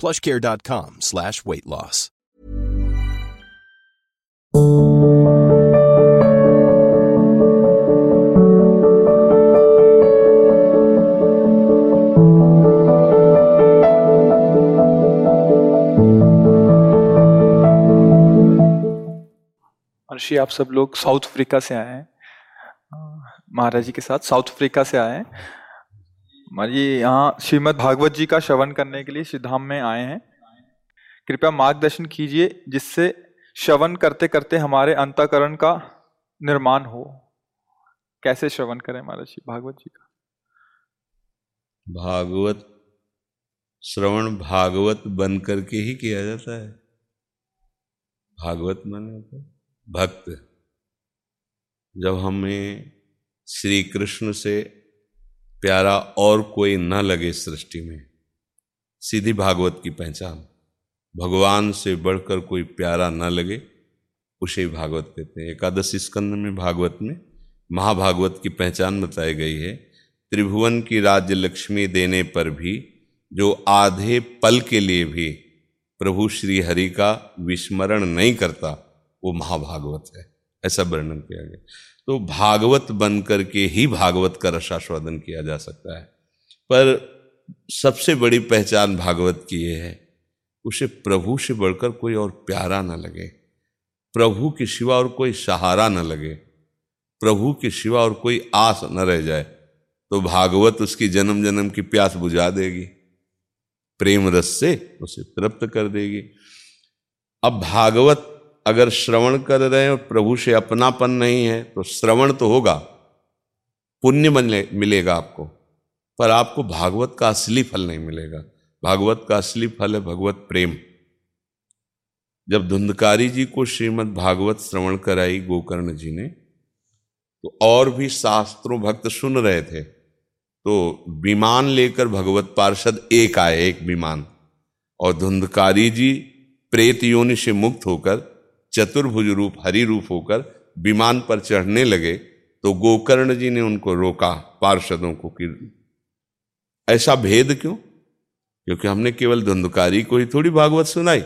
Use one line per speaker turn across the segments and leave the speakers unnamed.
plushcare.com slash weight loss.
महर्षि आप सब लोग साउथ अफ्रीका से आए हैं महाराज जी के साथ साउथ अफ्रीका से आए हैं जी यहाँ श्रीमद भागवत जी का श्रवण करने के लिए श्रीधाम में आए हैं। कृपया मार्गदर्शन कीजिए जिससे श्रवण करते करते हमारे अंतकरण का निर्माण हो। कैसे श्रवण करें महाराज जी, भागवत जी का?
भागवत, श्रवण भागवत बन करके ही किया जाता है। भागवत माने है भक्त। जब हमें श्री कृष्ण से प्यारा और कोई न लगे सृष्टि में। सीधी भागवत की पहचान। भगवान से बढ़कर कोई प्यारा न लगे, उसे ही भागवत कहते हैं। एकादश स्कंद में भागवत में महाभागवत की पहचान बताई गई है। त्रिभुवन की राज्य लक्ष्मी देने पर भी, जो आधे पल के लिए भी प्रभु श्री हरि का विस्मरण नहीं करता, वो महाभागवत है। ऐसा वर्णन किया गया। तो भागवत बन करके ही भागवत का रसास्वादन किया जा सकता है। पर सबसे बड़ी पहचान भागवत की ये है, उसे प्रभु से बढ़कर कोई और प्यारा न लगे। प्रभु के सिवा और कोई सहारा न लगे। प्रभु के सिवा और कोई आस न रह जाए तो भागवत उसकी जन्म जन्म की प्यास बुझा देगी। प्रेम रस से उसे तृप्त कर देगी। अब भागवत अगर श्रवण कर रहे हैं, प्रभु से अपनापन नहीं है तो श्रवण तो होगा। पुण्य मिले मिलेगा आपको। पर आपको भागवत का असली फल नहीं मिलेगा। भागवत का असली फल है भगवत प्रेम। जब धुंधकारी जी को श्रीमद् भागवत श्रवण कराई गोकर्ण जी ने तो और भी शास्त्रों भक्त सुन रहे थे। तो विमान लेकर भगवत पार्षद एक आए, एक विमान। और धुंधकारी जी प्रेत योनि से मुक्त होकर चतुर्भुज रूप, हरि रूप होकर विमान पर चढ़ने लगे तो गोकर्ण जी ने उनको रोका पार्षदों को कि ऐसा भेद क्यों? क्योंकि हमने केवल धुंधकारी को ही थोड़ी भागवत सुनाई।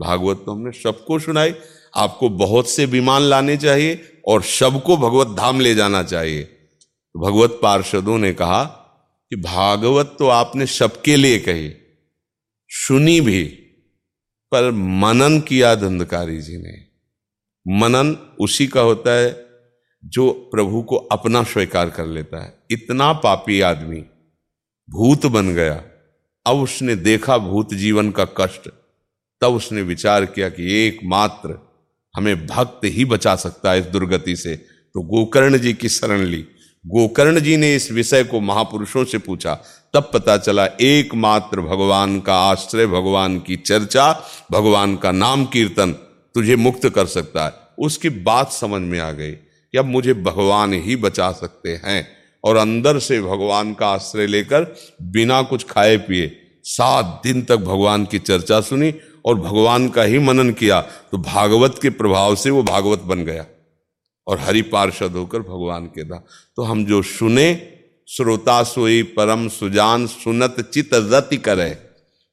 भागवत तो हमने सबको सुनाई। आपको बहुत से विमान लाने चाहिए और सबको भगवत धाम ले जाना चाहिए। तो भगवत पार्षदों ने कहा कि भागवत तो आपने सबके लिए कही। सुनी भी, पर मनन किया धंधकारी जी ने। मनन उसी का होता है जो प्रभु को अपना स्वीकार कर लेता है। इतना पापी आदमी भूत बन गया। अब उसने देखा भूत जीवन का कष्ट। तब उसने विचार किया कि एकमात्र हमें भक्त ही बचा सकता है इस दुर्गति से। तो गोकर्ण जी की शरण ली। गोकर्ण जी ने इस विषय को महापुरुषों से पूछा। तब पता चला, एकमात्र भगवान का आश्रय, भगवान की चर्चा, भगवान का नाम कीर्तन तुझे मुक्त कर सकता है। उसकी बात समझ में आ गई कि अब मुझे भगवान ही बचा सकते हैं और अंदर से भगवान का आश्रय लेकर बिना कुछ खाए पिए सात दिन तक भगवान की चर्चा सुनी और भगवान का ही मनन किया तो भागवत के प्रभाव से वो भागवत बन गया और हरि पार्षद होकर भगवान के था तो हम जो सुने, श्रोता सोई, परम सुजान, सुनत चित रति करे।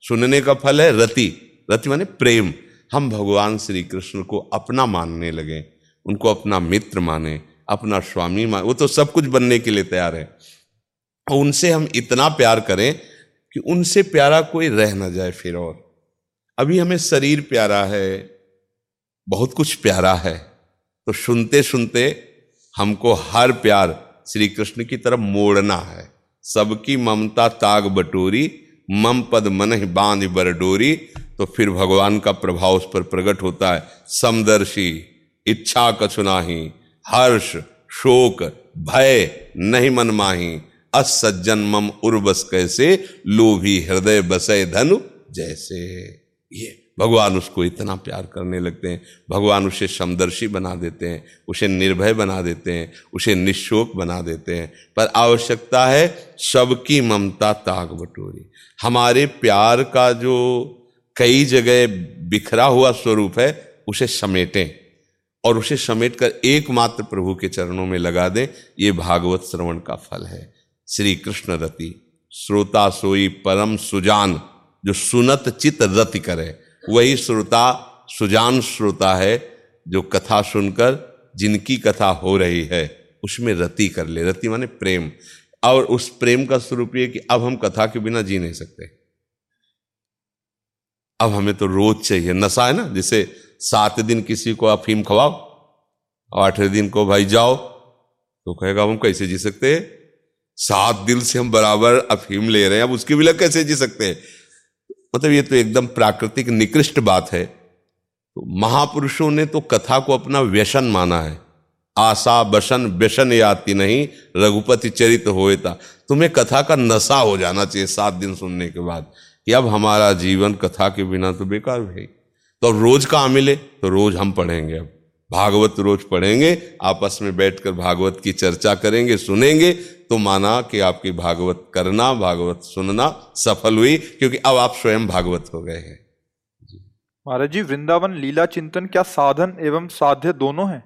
सुनने का फल है रति। रति माने प्रेम। हम भगवान श्री कृष्ण को अपना मानने लगे, उनको अपना मित्र माने, अपना स्वामी माने, वो तो सब कुछ बनने के लिए तैयार है। और उनसे हम इतना प्यार करें कि उनसे प्यारा कोई रह ना जाए फिर और। अभी हमें शरीर प्यारा है, बहुत कुछ प्यारा है तो सुनते सुनते हमको हर प्यार श्री कृष्ण की तरफ़ मोड़ना है। सबकी ममता ताग बटोरी, मम पद मन बाँध बरडोरी तो फिर भगवान का प्रभाव उस पर प्रकट होता है। समदर्शी, इच्छा कछुनाही हर्ष, शोक, भय नहीं मन माही। असज्जन मम उर्वस कैसे, लोभी हृदय बसे धनु जैसे। ये भगवान उसको इतना प्यार करने लगते हैं। भगवान उसे समदर्शी बना देते हैं, उसे निर्भय बना देते हैं, उसे निशोक बना देते हैं। पर आवश्यकता है सबकी ममता ताग बटोरी। हमारे प्यार का जो कई जगह बिखरा हुआ स्वरूप है, उसे समेटें और उसे समेट कर एकमात्र प्रभु के चरणों में लगा दें। ये भागवत श्रवण का फल है। श्री कृष्ण रति, श्रोता सोई परम सुजान, जो सुनत चित रति करे। वही श्रोता, सुजान श्रोता है, जो कथा सुनकर जिनकी कथा हो रही है, उसमें रति कर ले। रति माने प्रेम। और उस प्रेम का स्वरूप ये कि अब हम कथा के बिना जी नहीं सकते। अब हमें तो रोज चाहिए। नशा है ना? जैसे सात दिन किसी को अफीम खवाओ आठवें दिन को भाई जाओ तो कहेगा, हम कैसे जी सकते हैं? सात दिन से हम बराबर अफीम ले रहे हैं, अब उसके बिना कैसे जी सकते हैं? मतलब ये तो एकदम प्राकृतिक निकृष्ट बात है। तो महापुरुषों ने तो कथा को अपना व्यसन माना है। आशा, बसन, व्यसन याति नहीं, रघुपति चरित होता तुम्हें कथा का नशा हो जाना चाहिए सात दिन सुनने के बाद। कि अब हमारा जीवन कथा के बिना तो बेकार भाई तो अब रोज का मिले? तो रोज हम पढ़ेंगे अब। भागवत रोज पढ़ेंगे आपस में बैठकर भागवत की चर्चा करेंगे सुनेंगे तो माना कि आपकी भागवत करना भागवत सुनना सफल हुई क्योंकि अब आप स्वयं भागवत हो गए हैं।
महाराज जी वृंदावन लीला चिंतन क्या साधन एवं साध्य दोनों है?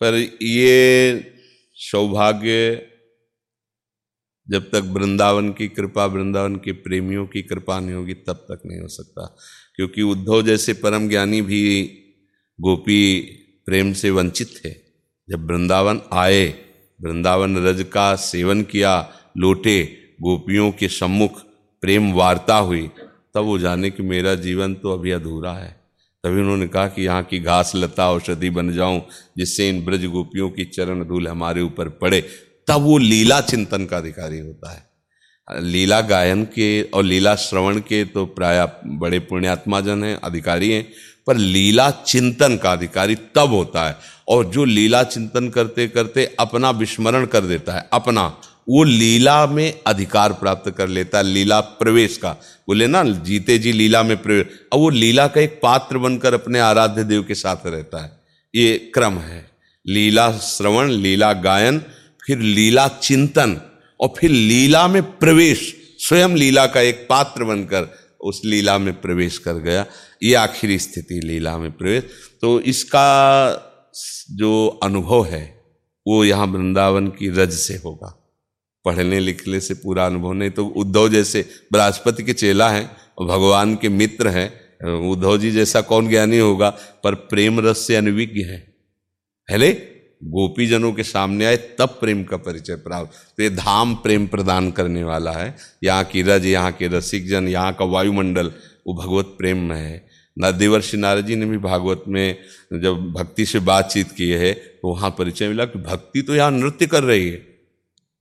पर ये सौभाग्य जब तक वृंदावन की कृपा, वृंदावन के प्रेमियों की कृपा नहीं होगी, तब तक नहीं हो सकता। क्योंकि उद्धव जैसे परम ज्ञानी भी गोपी प्रेम से वंचित थे। जब वृंदावन आए, वृंदावन रज का सेवन किया, लोटे, गोपियों के सम्मुख प्रेम वार्ता हुई, तब वो जाने कि मेरा जीवन तो अभी अधूरा है। तभी उन्होंने कहा कि यहाँ की घास, लता, औषधि बन जाऊँ, जिससे इन ब्रज गोपियों की चरण धूल हमारे ऊपर पड़े। तब वो लीला चिंतन का अधिकारी होता है। लीला गायन के और लीला श्रवण के तो प्राय बड़े पुण्यात्मा जन हैं, अधिकारी हैं, पर लीला चिंतन का अधिकारी तब होता है और जो लीला चिंतन करते करते अपना विस्मरण कर देता है, अपना, वो लीला में अधिकार प्राप्त कर लेता है, लीला प्रवेश का। बोले ना, जीते जी लीला में प्रवेश अब वो लीला का एक पात्र बनकर अपने आराध्य देव के साथ रहता है। ये क्रम है। लीला श्रवण, लीला गायन फिर लीला चिंतन और फिर लीला में प्रवेश। स्वयं लीला का एक पात्र बनकर उस लीला में प्रवेश कर गया। ये आखिरी स्थिति लीला में प्रवेश। तो इसका जो अनुभव है, वो यहाँ वृंदावन की रज से होगा। पढ़ने लिखने से पूरा अनुभव नहीं तो उद्धव जैसे बृहस्पति के चेला हैं और भगवान के मित्र हैं, उद्धव जी जैसा कौन ज्ञानी होगा? पर प्रेम रस से अनविज्ञ है। पहले गोपी जनों के सामने आए, तब प्रेम का परिचय प्राप्त। तो ये धाम प्रेम प्रदान करने वाला है। यहाँ की रज, यहाँ के रसिक जन, यहाँ का वायुमंडल, वो भगवत प्रेम में है। न देवर्षि नारद जी ने भी भागवत में जब भक्ति से बातचीत की है तो वहाँ परिचय मिला कि भक्ति तो यहाँ नृत्य कर रही है।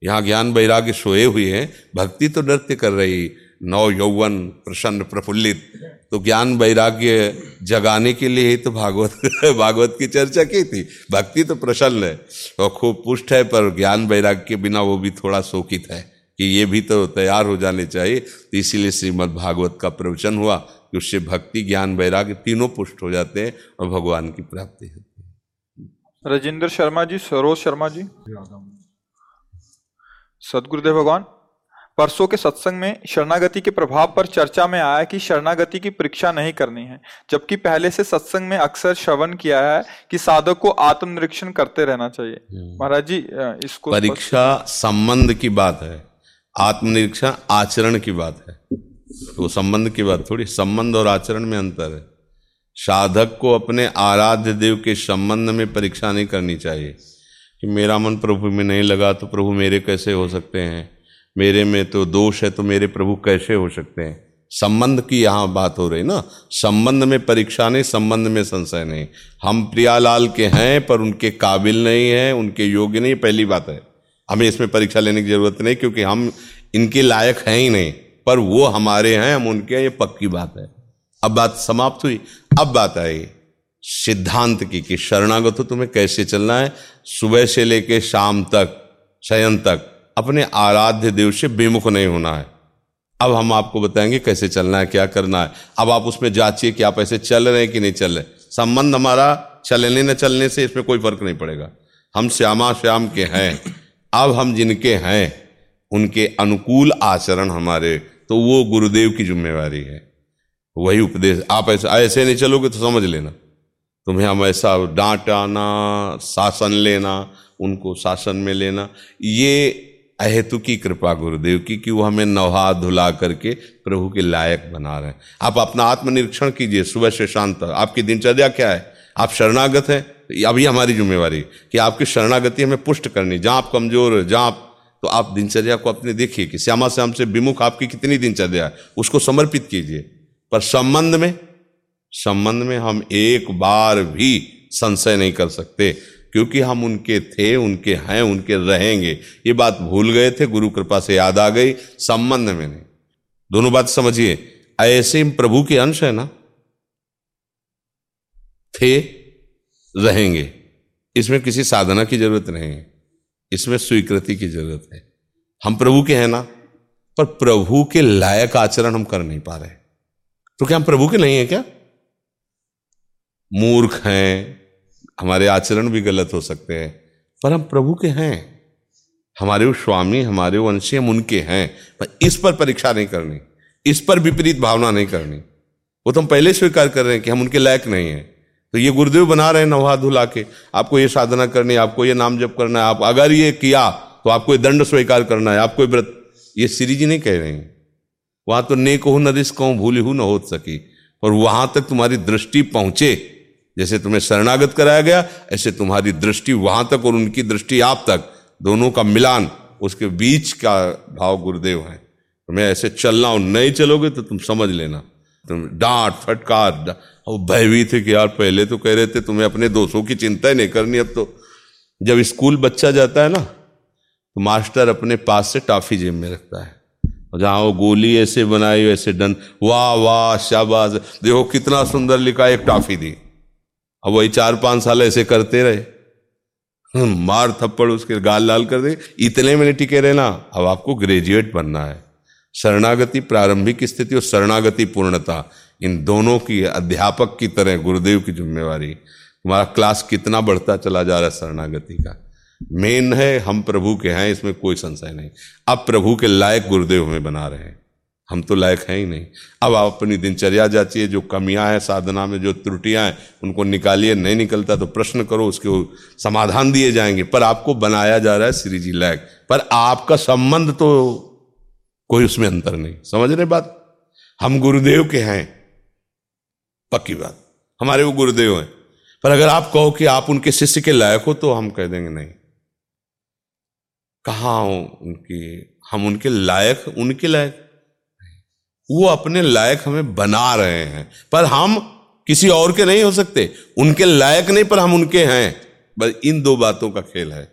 यहाँ ज्ञान वैराग्य सोए हुए हैं, भक्ति तो नृत्य कर रही नव यौवन प्रसन्न प्रफुल्लित। तो ज्ञान वैराग्य जगाने के लिए ही तो भागवत भागवत की चर्चा की थी। भक्ति तो प्रसन्न है और खूब पुष्ट है, पर ज्ञान वैराग्य के बिना वो भी थोड़ा शोकित है कि ये भी तो तैयार हो जाने चाहिए। तो इसीलिए श्रीमद् भागवत का प्रवचन हुआ कि उससे भक्ति, ज्ञान, वैराग्य तीनों पुष्ट हो जाते हैं और भगवान की प्राप्ति होती है।
राजेंद्र शर्मा जी, सरोज शर्मा जी। सदगुरुदेव भगवान। परसों के सत्संग में शरणागति के प्रभाव पर चर्चा में आया कि शरणागति की परीक्षा नहीं करनी है जबकि पहले से सत्संग में अक्सर श्रवण किया है कि साधक को आत्मनिरीक्षण करते रहना चाहिए।
हम्म।
महाराज जी इसको
परीक्षा संबंध की बात है आत्मनिरीक्षण आचरण की बात है। तो संबंध की बात थोड़ी संबंध और आचरण में अंतर है। साधक को अपने आराध्य देव के संबंध में परीक्षा नहीं करनी चाहिए कि मेरा मन प्रभु में नहीं लगा तो प्रभु मेरे कैसे हो सकते हैं? मेरे में तो दोष है तो मेरे प्रभु कैसे हो सकते हैं? संबंध की यहाँ बात हो रही ना? संबंध में परीक्षा नहीं, संबंध में संशय नहीं। हम प्रियालाल के हैं, पर उनके काबिल नहीं हैं, उनके योग्य नहीं, पहली बात है। हमें इसमें परीक्षा लेने की ज़रूरत नहीं, क्योंकि हम इनके लायक हैं ही नहीं। पर वो हमारे हैं, हम उनके हैं, ये पक्की बात है। अब बात समाप्त हुई। अब बात आई सिद्धांत की, कि शरणागत हो तुम्हें कैसे चलना है? सुबह से लेके शाम तक शयन तक। अपने आराध्य देव से विमुख नहीं होना है। अब हम आपको बताएँगे कैसे चलना है, क्या करना है। अब आप उसमें जांचिए कि आप ऐसे चल रहे हैं कि नहीं चल रहे। संबंध हमारा चलने न चलने से इसमें कोई फ़र्क नहीं पड़ेगा। हम श्यामा श्याम के हैं, अब हम जिनके हैं, उनके अनुकूल आचरण हमारे तो वो गुरुदेव की जिम्मेवारी है। वही उपदेश, आप ऐसे ऐसे नहीं चलोगे तो समझ लेना। तुम्हें हम ऐसा डांटाना, शासन लेना, उनको शासन में लेना, ये अहेतु की कृपा गुरुदेव की कि वो हमें नहा धुला करके प्रभु के लायक बना रहे। हैं आप अपना आत्मनिरीक्षण कीजिए, सुबह से शांत तक। आपकी दिनचर्या क्या है? आप शरणागत हैं? तो अभी हमारी जिम्मेवारी कि आपकी शरणागति हमें पुष्ट करनी। जहाँ आप कमज़ोर हो, जहाँ आप तो आप दिनचर्या को अपने देखिए कि श्यामा श्याम से विमुख आपकी कितनी दिनचर्या है, उसको समर्पित कीजिए। पर संबंध में संबंध में हम एक बार भी संशय नहीं कर सकते। क्योंकि हम उनके थे, उनके हैं, उनके रहेंगे। ये बात भूल गए थे, गुरु कृपा से याद आ गई, संबंध में नहीं। दोनों बात समझिए, ऐसे प्रभु के अंश है ना? थे, रहेंगे। इसमें किसी साधना की ज़रूरत नहीं है। इसमें स्वीकृति की ज़रूरत है। हम प्रभु के हैं ना? पर प्रभु के लायक आचरण हम कर नहीं पा रहे। तो क्या हम प्रभु के नहीं है क्या? मूर्ख हैं हमारे आचरण भी गलत हो सकते हैं, पर हम प्रभु के हैं। हमारे वो स्वामी, हमारे वो अंशी हम उनके हैं। पर इस पर परीक्षा नहीं करनी, इस पर विपरीत भावना नहीं करनी। वो तो हम पहले स्वीकार कर रहे हैं कि हम उनके लायक नहीं हैं। तो ये गुरुदेव बना रहे हैं नवा धुला के। आपको ये साधना करनी है आपको ये नाम जप करना है, आप अगर ये किया तो आपको ये दंड स्वीकार करना है, आपको व्रत। ये श्री जी नहीं कह रहे हैं। वहाँ तो नेक हो न रिस कहूँ भूली हूँ न हो सकी। और वहाँ तक तुम्हारी दृष्टि पहुँचे। जैसे तुम्हें शरणागत कराया गया, ऐसे तुम्हारी दृष्टि वहाँ तक और उनकी दृष्टि आप तक, दोनों का मिलान, उसके बीच का भाव गुरुदेव है। तुम्हें ऐसे चलना और नहीं चलोगे तो तुम समझ लेना। तुम डांट, फटकार और भयभीत है कि यार पहले तो कह रहे थे तुम्हें अपने दोस्तों की चिंता ही नहीं करनी, अब तो जब स्कूल बच्चा जाता है ना तो मास्टर अपने पास से टाफी जेब में रखता है। जहाँ वो गोली ऐसे बनाई वैसे डन वाह वाह, शाबाश। देखो कितना सुंदर लिखा एक टाफी दी। अब वही चार पाँच साल ऐसे करते रहे। मार थप्पड़ उसके गाल लाल कर दे। इतने में नहीं टिके रहना। अब आपको ग्रेजुएट बनना है। शरणागति प्रारंभिक स्थिति और शरणागति पूर्णता, इन दोनों की अध्यापक की तरह, गुरुदेव की जिम्मेवारी। तुम्हारा क्लास कितना बढ़ता चला जा रहा है शरणागति का। मेन है, हम प्रभु के हैं, इसमें कोई संशय नहीं। अब प्रभु के लायक गुरुदेव हमें बना रहे हैं। हम तो लायक हैं ही नहीं। अब आप अपनी दिनचर्या जाचिए, जो कमियाँ हैं, साधना में जो त्रुटियाँ हैं, उनको निकालिए, नहीं निकलता तो प्रश्न करो, उसके समाधान दिए जाएँगे। पर आपको बनाया जा रहा है श्री जी लायक। पर आपका संबंध तो कोई उसमें अंतर नहीं। समझ रहे बात? हम गुरुदेव के हैं। पक्की बात। हमारे वो गुरुदेव हैं। पर अगर आप कहो कि आप उनके शिष्य के लायक हो तो हम कह देंगे नहीं। कहा उनकी? हम उनके लायक उनके लायक। वो अपने लायक हमें बना रहे हैं। पर हम किसी और के नहीं हो सकते। उनके लायक नहीं, पर हम उनके हैं। बस इन दो बातों का खेल है।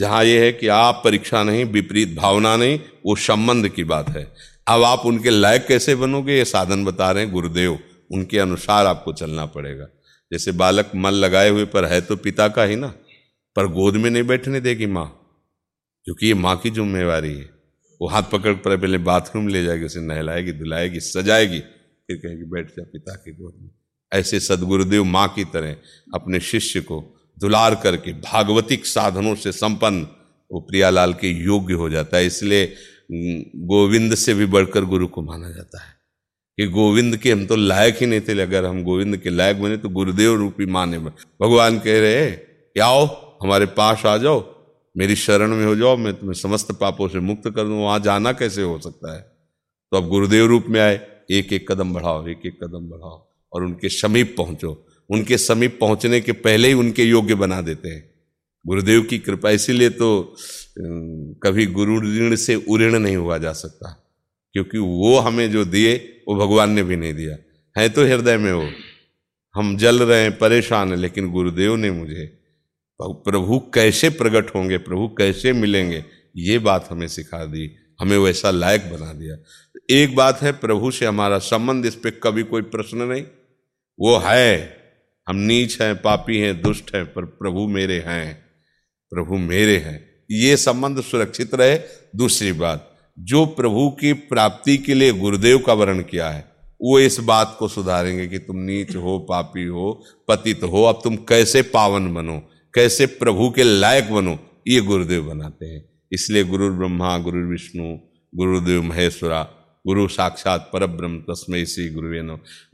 जहाँ यह है कि आप परीक्षा नहीं, विपरीत भावना नहीं, वो संबंध की बात है। अब आप उनके लायक कैसे बनोगे, ये साधन बता रहे हैं गुरुदेव। उनके अनुसार आपको चलना पड़ेगा। जैसे बालक मन लगाए हुए पर है तो पिता का ही ना। पर गोद में नहीं बैठने देगी माँ, क्योंकि ये माँ की जिम्मेवारी है। वो हाथ पकड़ पर पहले बाथरूम ले जाएगी, उसे नहलाएगी, धुलाएगी, सजाएगी, फिर कहेगी, बैठ जा पिता की गोद में। ऐसे सदगुरुदेव माँ की तरह अपने शिष्य को दुलार करके भागवतिक साधनों से संपन्न वो प्रियालाल के योग्य हो जाता है। इसलिए गोविंद से भी बढ़कर गुरु को माना जाता है। कि गोविंद के हम तो लायक ही नहीं थे, अगर हम गोविंद के लायक बने तो गुरुदेव रूपी माने भगवान कह रहे आओ, हमारे पास आ जाओ मेरी शरण में हो जाओ, मैं तुम्हें समस्त पापों से मुक्त कर दूँ। वहाँ जाना कैसे हो सकता है? तो अब गुरुदेव रूप में आए एक एक कदम बढ़ाओ एक एक कदम बढ़ाओ और उनके समीप पहुँचो। उनके समीप पहुँचने के पहले ही उनके योग्य बना देते हैं। गुरुदेव की कृपा, इसीलिए तो कभी गुरु ऋण से उऋण नहीं हुआ जा सकता, क्योंकि वो हमें जो दिए, वो भगवान ने भी नहीं दिया। है तो हृदय में वो हम जल रहे हैं, परेशान हैं, लेकिन गुरुदेव ने मुझे प्रभु कैसे प्रकट होंगे, प्रभु कैसे मिलेंगे? ये बात हमें सिखा दी, हमें वैसा लायक बना दिया। एक बात है, प्रभु से हमारा संबंध, इस पर कभी कोई प्रश्न नहीं। वो है, हम नीच हैं, पापी हैं, दुष्ट हैं, पर प्रभु मेरे हैं, प्रभु मेरे हैं। ये संबंध सुरक्षित रहे। दूसरी बात, जो प्रभु की प्राप्ति के लिए गुरुदेव का वर्ण किया है, वो इस बात को सुधारेंगे कि तुम नीच हो, पापी हो, पतित हो, अब तुम कैसे पावन बनो? कैसे प्रभु के लायक बनो, ये गुरुदेव बनाते हैं। इसलिए गुरु ब्रह्मा, गुरु विष्णु गुरुदेव महेश्वरा, गुरु साक्षात पर ब्रह्म तस्मय श्री गुरुवे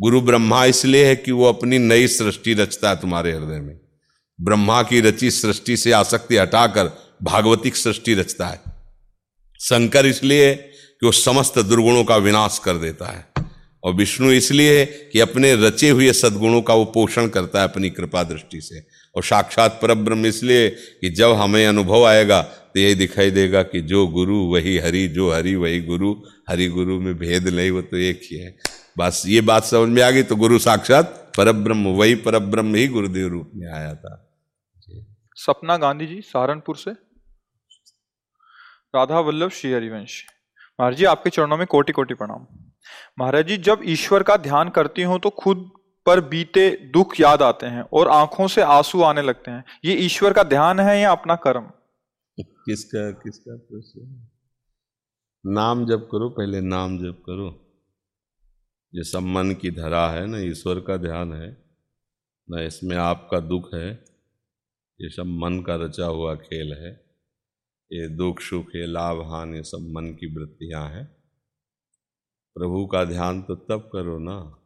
गुरु ब्रह्मा इसलिए है कि वो अपनी नई सृष्टि रचता है तुम्हारे हृदय में। ब्रह्मा की रची सृष्टि से आसक्ति हटाकर भागवतिक सृष्टि रचता है। शंकर इसलिए कि वो समस्त दुर्गुणों का विनाश कर देता है। और विष्णु इसलिए कि अपने रचे हुए सद्गुणों का वो पोषण करता है अपनी कृपा दृष्टि से। और साक्षात परब्रह्म इसलिए कि जब हमें अनुभव आएगा तो यही दिखाई देगा कि जो गुरु वही हरि, जो हरि वही गुरु। हरि गुरु में भेद नहीं, वो तो एक ही है। बस ये बात समझ में आ गई तो गुरु साक्षात परब्रह्म, वही परब्रह्म ही गुरुदेव रूप में आया था।
सपना गांधी जी, सहारनपुर से। राधा वल्लभ, श्री हरिवंश। महाराज जी, आपके चरणों में कोटि कोटि प्रणाम। महाराज जी, जब ईश्वर का ध्यान करती हूँ तो खुद पर बीते दुख याद आते हैं और आँखों से आँसू आने लगते हैं। ये ईश्वर का ध्यान है या अपना कर्म?
किसका किसका प्रश्न नाम जब करो, पहले नाम जब करो। ये सब मन की धरा है ना, ईश्वर का ध्यान है। ना इसमें आपका दुख है। ये सब मन का रचा हुआ खेल है। ये दुख, सुख, ये लाभ, हान सब मन की वृत्तियाँ हैं। प्रभु का ध्यान तो तब करो ना।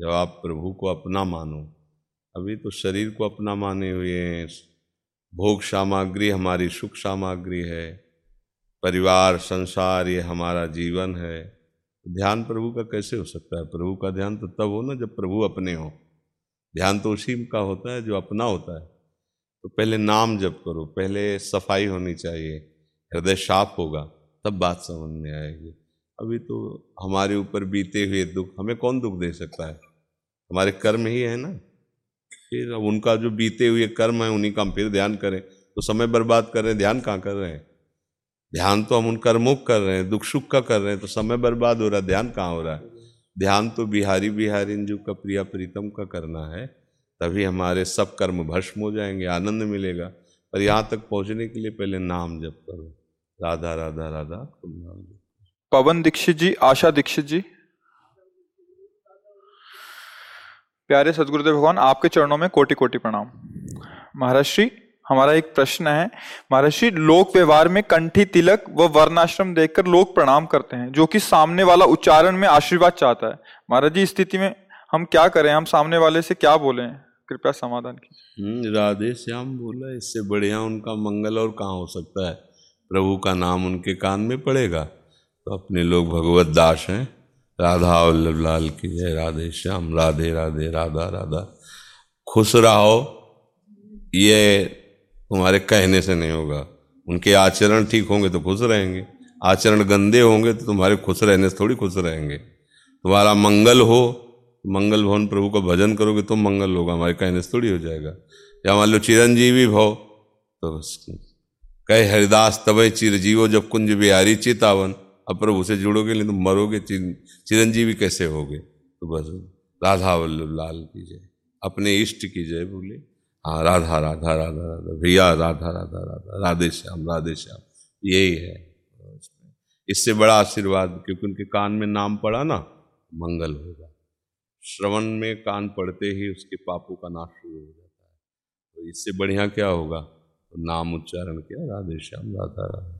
जब आप प्रभु को अपना मानो, अभी तो शरीर को अपना माने हुए हैं। भोग सामग्री हमारी सुख सामग्री है। परिवार, संसार, ये हमारा जीवन है। ध्यान प्रभु का कैसे हो सकता है? प्रभु का ध्यान तो तब हो ना जब प्रभु अपने हो। ध्यान तो उसी का होता है जो अपना होता है। तो पहले नाम जप करो, पहले सफ़ाई होनी चाहिए। हृदय साफ़ होगा, तब बात समझ में आएगी। अभी तो हमारे ऊपर बीते हुए दुख, हमें कौन दुख दे सकता है? हमारे कर्म ही है ना। फिर अब उनका जो बीते हुए कर्म है, उन्हीं का हम फिर ध्यान करें। तो समय बर्बाद कर रहे हैं, ध्यान कहाँ कर रहे हैं? ध्यान तो हम उन कर्मों कर रहे हैं दुख सुख का कर रहे हैं तो समय बर्बाद हो रहा है, ध्यान कहाँ हो रहा है? ध्यान तो बिहारी बिहारी जो का प्रिया प्रीतम का करना है, तभी हमारे सब कर्म भस्म हो जाएँगे, आनंद मिलेगा। पर यहाँ तक पहुँचने के लिए पहले नाम जप करो। राधा राधा राधा
पवन दीक्षित जी, आशा दीक्षित जी। प्यारे सदगुरुदेव भगवान आपके चरणों में कोटि कोटि प्रणाम महाराष्ट्री हमारा एक प्रश्न है। महाराष्ट्री लोक व्यवहार में कंठी तिलक व वर्णाश्रम देखकर लोग प्रणाम करते हैं जो कि सामने वाला उच्चारण में आशीर्वाद चाहता है। महाराज जी स्थिति में हम क्या करें? हम सामने वाले से क्या बोले? कृपया समाधान कीजिए।
हम्म, राधे श्याम बोला इससे बढ़िया उनका मंगल और कहाँ हो सकता है? प्रभु का नाम उनके कान में पड़ेगा। तो अपने लोग भगवत दास हैं। राधा वल्लभ लाल की जय, राधे श्याम, राधे राधे, राधा राधा। खुश रहो। ये तुम्हारे कहने से नहीं होगा। उनके आचरण ठीक होंगे तो खुश रहेंगे। आचरण गंदे होंगे तो तुम्हारे खुश रहने से थोड़ी खुश रहेंगे। तुम्हारा मंगल हो, मंगल भवन प्रभु का भजन करोगे तो मंगल होगा। हमारे कहने से थोड़ी हो जाएगा। या मान लो चिरंजीवी भव तो कहे हरिदास, तब चिरजीवो जब कुंज बिहारी चितावन। अब प्रभु से जुड़ोगे नहीं तो मरोगे चिरंजीवी कैसे होगे? तो बस, राधा वल्लभ लाल की जय। अपने इष्ट की जय बोले। हाँ राधा राधा राधा राधा, भैया, राधा राधा राधा, राधे श्याम राधे श्याम। यही है। इससे बड़ा आशीर्वाद, क्योंकि उनके कान में नाम पड़ा ना, मंगल होगा। श्रवण में कान पड़ते ही उसके पापों का नाश शुरू हो जाता है। तो इससे बढ़िया क्या होगा? नाम उच्चारण किया, राधे श्याम, राधा राधा।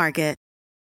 Market.